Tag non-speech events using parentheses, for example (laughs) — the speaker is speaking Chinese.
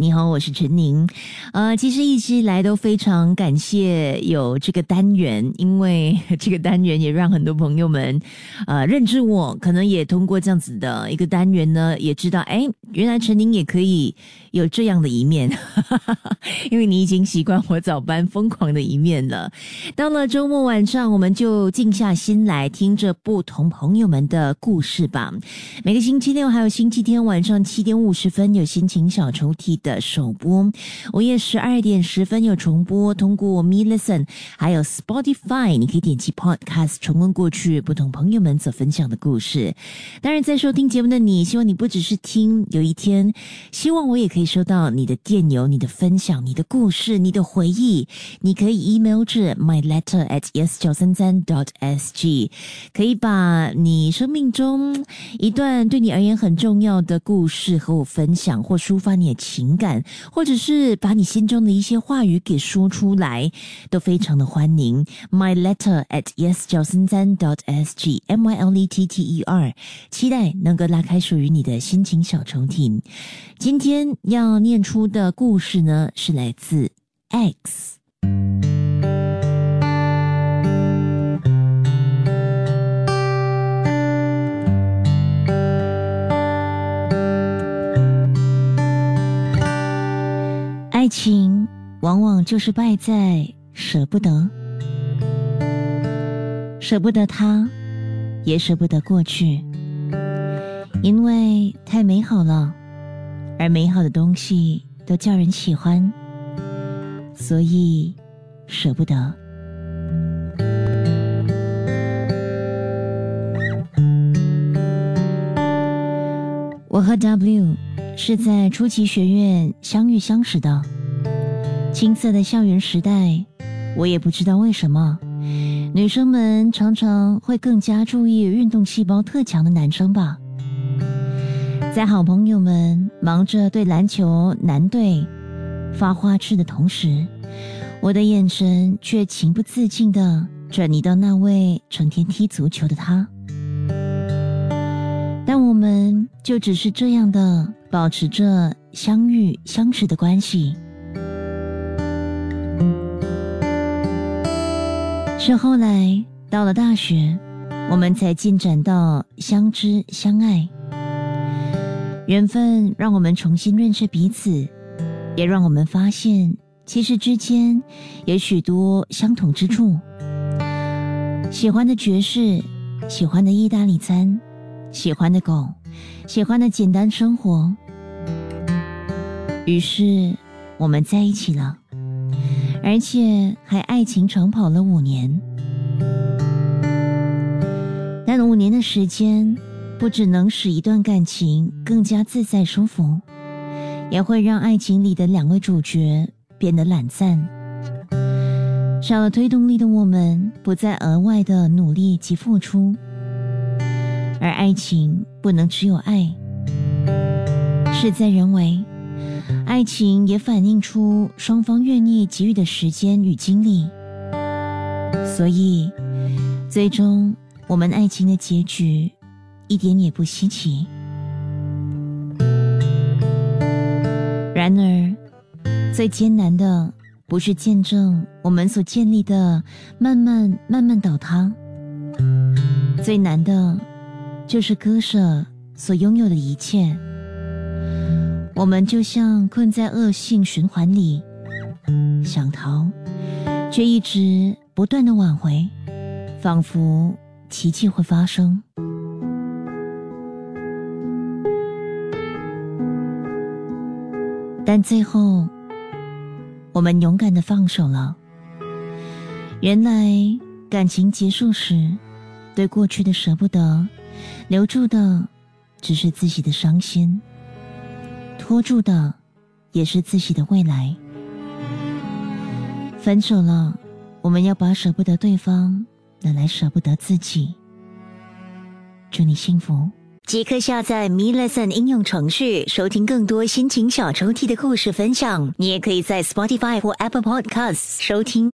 你好，我是陈宁。呃，其实一直以来都非常感谢有这个单元，因为 (laughs) 这个单元也让很多朋友们呃认知我，可能也通过这样子的一个单元呢，也知道哎，原来陈宁也可以有这样的一面，(laughs) 因为你已经习惯我早班疯狂的一面了。到了周末晚上，我们就静下心来听着不同朋友们的故事吧。每个星期六还有星期天晚上七点五十分有心情小抽屉的首播，午夜十二点十分有重播。通过 Me Listen 还有 Spotify，你可以点击 Podcast 重温过去不同朋友们所分享的故事。当然，在收听节目的你，希望你不只是听，有有一天，希望我也可以收到你的电邮、你的分享、你的故事、你的回忆。你可以 email 至 my letter at yes 九三三 dot sg，可以把你生命中一段对你而言很重要的故事和我分享，或抒发你的情感，或者是把你心中的一些话语给说出来，都非常的欢迎。My letter at yes 九三三 dot sg，m y l e t t e r，期待能够拉开属于你的心情小抽屉。今天要念出的故事呢，是来自 X。爱情往往就是败在舍不得，舍不得他，也舍不得过去，因为太美好了，而美好的东西都叫人喜欢，所以舍不得。我和 W 是在初级学院相遇相识的。青涩的校园时代，我也不知道为什么，女生们常常会更加注意运动细胞特强的男生吧。在好朋友们忙着对篮球男队发花痴的同时，我的眼神却情不自禁地转移到那位成天踢足球的他。但我们就只是这样的保持着相遇相识的关系。是后来到了大学，我们才进展到相知相爱。缘分让我们重新认识彼此，也让我们发现，其实之间有许多相同之处。喜欢的爵士，喜欢的意大利餐。喜欢的狗，喜欢的简单生活。于是我们在一起了，而且还爱情长跑了五年。但五年的时间，不只能使一段感情更加自在舒服，也会让爱情里的两位主角变得懒散。少了推动力的我们，不再额外的努力及付出。而爱情不能只有爱，事在人为，爱情也反映出双方愿意给予的时间与精力。所以，最终我们爱情的结局一点也不稀奇。然而，最艰难的不是见证我们所建立的慢慢慢慢倒塌，最难的。就是割舍所拥有的一切，我们就像困在恶性循环里，想逃，却一直不断的挽回，仿佛奇迹会发生。但最后，我们勇敢的放手了。原来，感情结束时，对过去的舍不得。留住的只是自己的伤心，拖住的也是自己的未来。分手了，我们要把舍不得对方拿来舍不得自己。祝你幸福！即刻下载 Me Lesson 应用程序，收听更多心情小抽屉的故事分享。你也可以在 Spotify 或 Apple Podcasts 收听。